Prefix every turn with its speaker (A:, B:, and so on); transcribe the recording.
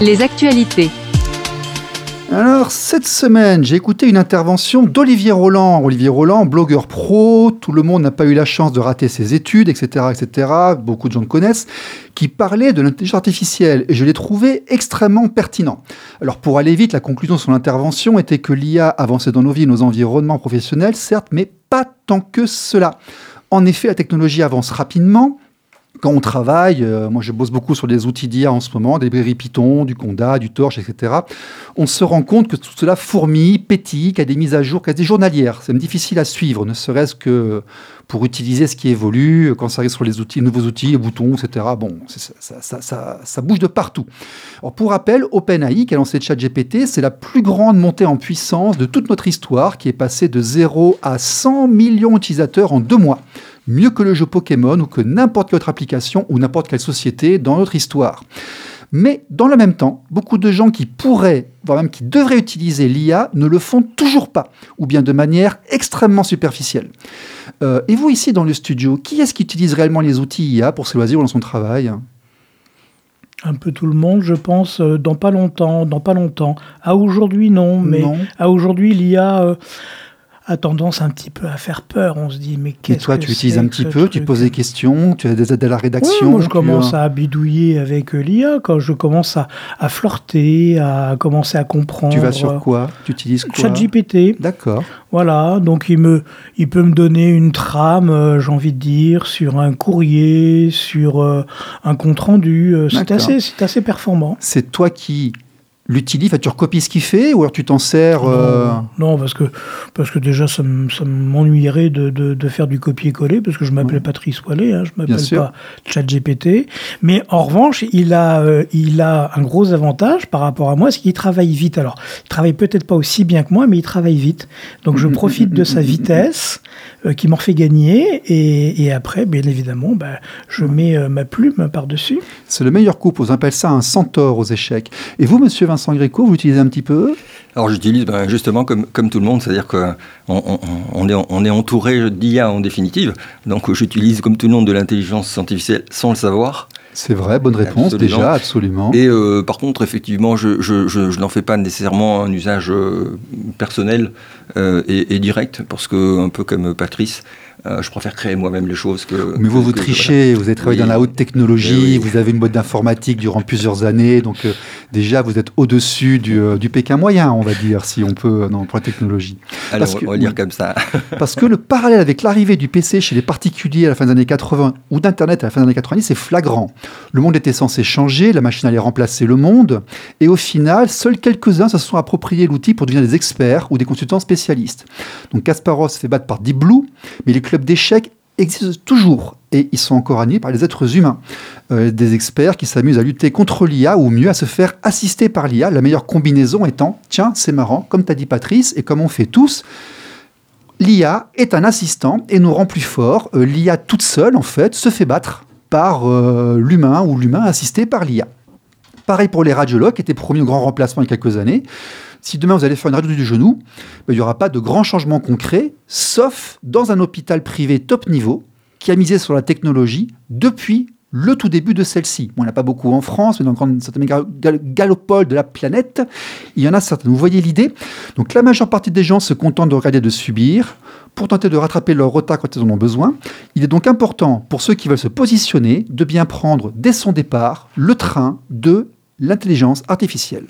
A: Les actualités.
B: Alors, cette semaine, j'ai écouté une intervention d'Olivier Roland. Olivier Roland, blogueur pro, tout le monde n'a pas eu la chance de rater ses études, etc., etc., beaucoup de gens le connaissent, qui parlait de l'intelligence artificielle, et je l'ai trouvé extrêmement pertinent. Alors, pour aller vite, la conclusion de son intervention était que l'IA avançait dans nos vies, nos environnements professionnels, certes, mais pas tant que cela. En effet, la technologie avance rapidement, quand on travaille, euh, moi je bosse beaucoup sur des outils d'IA en ce moment, des Berry Python, du Conda, du Torch, etc. On se rend compte que tout cela fourmille, pétille, qu'il y a des mises à jour quasi journalières. C'est même difficile à suivre, ne serait-ce que pour utiliser ce qui évolue, quand ça arrive sur les outils, nouveaux outils, les boutons, etc. Bon, ça, bouge de partout. Pour rappel, OpenAI, qui a lancé ChatGPT, c'est la plus grande montée en puissance de toute notre histoire, qui est passée de 0 à 100 millions d'utilisateurs en deux mois mieux que le jeu Pokémon ou que n'importe quelle autre application ou n'importe quelle société dans notre histoire. Mais dans le même temps, beaucoup de gens qui pourraient, voire même qui devraient utiliser l'IA, ne le font toujours pas, ou bien de manière extrêmement superficielle. Euh, et vous ici dans le studio, qui est-ce qui utilise réellement les outils IA pour ses loisirs ou dans son travail?
C: Un peu tout le monde, je pense, euh, dans pas longtemps, dans pas longtemps. À aujourd'hui, non, mais à aujourd'hui, l'IA, euh, a tendance un petit peu à faire peur. On se dit, mais qu'est-ce
B: que toi, tu utilises un petit peu, tu poses des questions, tu as des aides à la rédaction.
C: moi, je commence à bidouiller avec l'IA, quand je commence à, à, flirter, à commencer à comprendre.
B: Tu vas sur quoi? Tu utilises quoi?
C: ChatGPT.
B: D'accord.
C: Voilà, donc il, me, il peut me donner une trame, euh, j'ai envie de dire, sur un courrier, sur euh, un compte rendu. Euh, c'est assez, assez performant.
B: C'est toi qui l'utilise, tu recopies ce qu'il fait ou alors tu t'en sers
C: euh, non, parce que parce que déjà ça m'ennuierait de, de, faire du copier-coller parce que je m'appelle Patrice Wallet, hein, je m'appelle pas ChatGPT. Mais en revanche, il a euh, il a un gros avantage par rapport à moi, c'est qu'il travaille vite. Alors, il travaille peut-être pas aussi bien que moi, mais il travaille vite. Donc je profite de sa vitesse euh, qui m'en fait gagner et, et, après, bien évidemment, bah, je mets ma plume par dessus.
B: C'est le meilleur coup. On appelle ça un centaure aux échecs. Et vous, Monsieur Vincent Vincent Gréco, vous utilisez un petit peu
D: Alors j'utilise ben, justement comme, comme tout le monde, c'est-à-dire qu'on on, est, on est entouré d'IA en définitive, donc j'utilise comme tout le monde de l'intelligence artificielle sans le savoir.
B: C'est vrai, bonne réponse déjà, absolument.
D: Et euh, par contre, effectivement, je, je, je, n'en fais pas nécessairement un usage euh, personnel euh, et, et, direct, parce que, un peu comme Patrice, euh, je préfère créer moi-même les choses que.
B: Mais vous, vous trichez, vous avez travaillé dans la haute technologie, vous avez une boîte d'informatique durant plusieurs années, donc euh, déjà vous êtes au-dessus du, euh, du, Pékin moyen, on va dire, si on peut, dans la technologie.
D: Alors, on va lire comme ça.
B: parce que le parallèle avec l'arrivée du PC chez les particuliers à la fin des années 80 ou d'Internet à la fin des années 90, c'est flagrant. Le monde était censé changer, la machine allait remplacer le monde, et au final, seuls quelques-uns se sont appropriés l'outil pour devenir des experts ou des consultants spécialistes. Donc Kasparov se fait battre par Deep Blue, mais les clubs d'échecs existent toujours et ils sont encore animés par les êtres humains. Euh, des experts qui s'amusent à lutter contre l'IA ou mieux à se faire assister par l'IA. La meilleure combinaison étant, tiens, c'est marrant, comme t'as dit Patrice, et comme on fait tous, l'IA est un assistant et nous rend plus forts. Euh, L'IA toute seule, en fait, se fait battre par euh, l'humain ou l'humain assisté par l'IA. Pareil pour les radiologues qui étaient promis au grand remplacement il y a quelques années. Si demain vous allez faire une radio du genou, ben, il n'y aura pas de grands changements concrets, sauf dans un hôpital privé top niveau qui a misé sur la technologie depuis le tout début de celle-ci. Bon, il n'y en a pas beaucoup en France, mais dans une certaine galopole de la planète, il y en a certaines. Vous voyez l'idée? Donc la majeure partie des gens se contentent de regarder de subir pour tenter de rattraper leur retard quand ils en ont besoin. Il est donc important pour ceux qui veulent se positionner de bien prendre dès son départ le train de l'intelligence artificielle.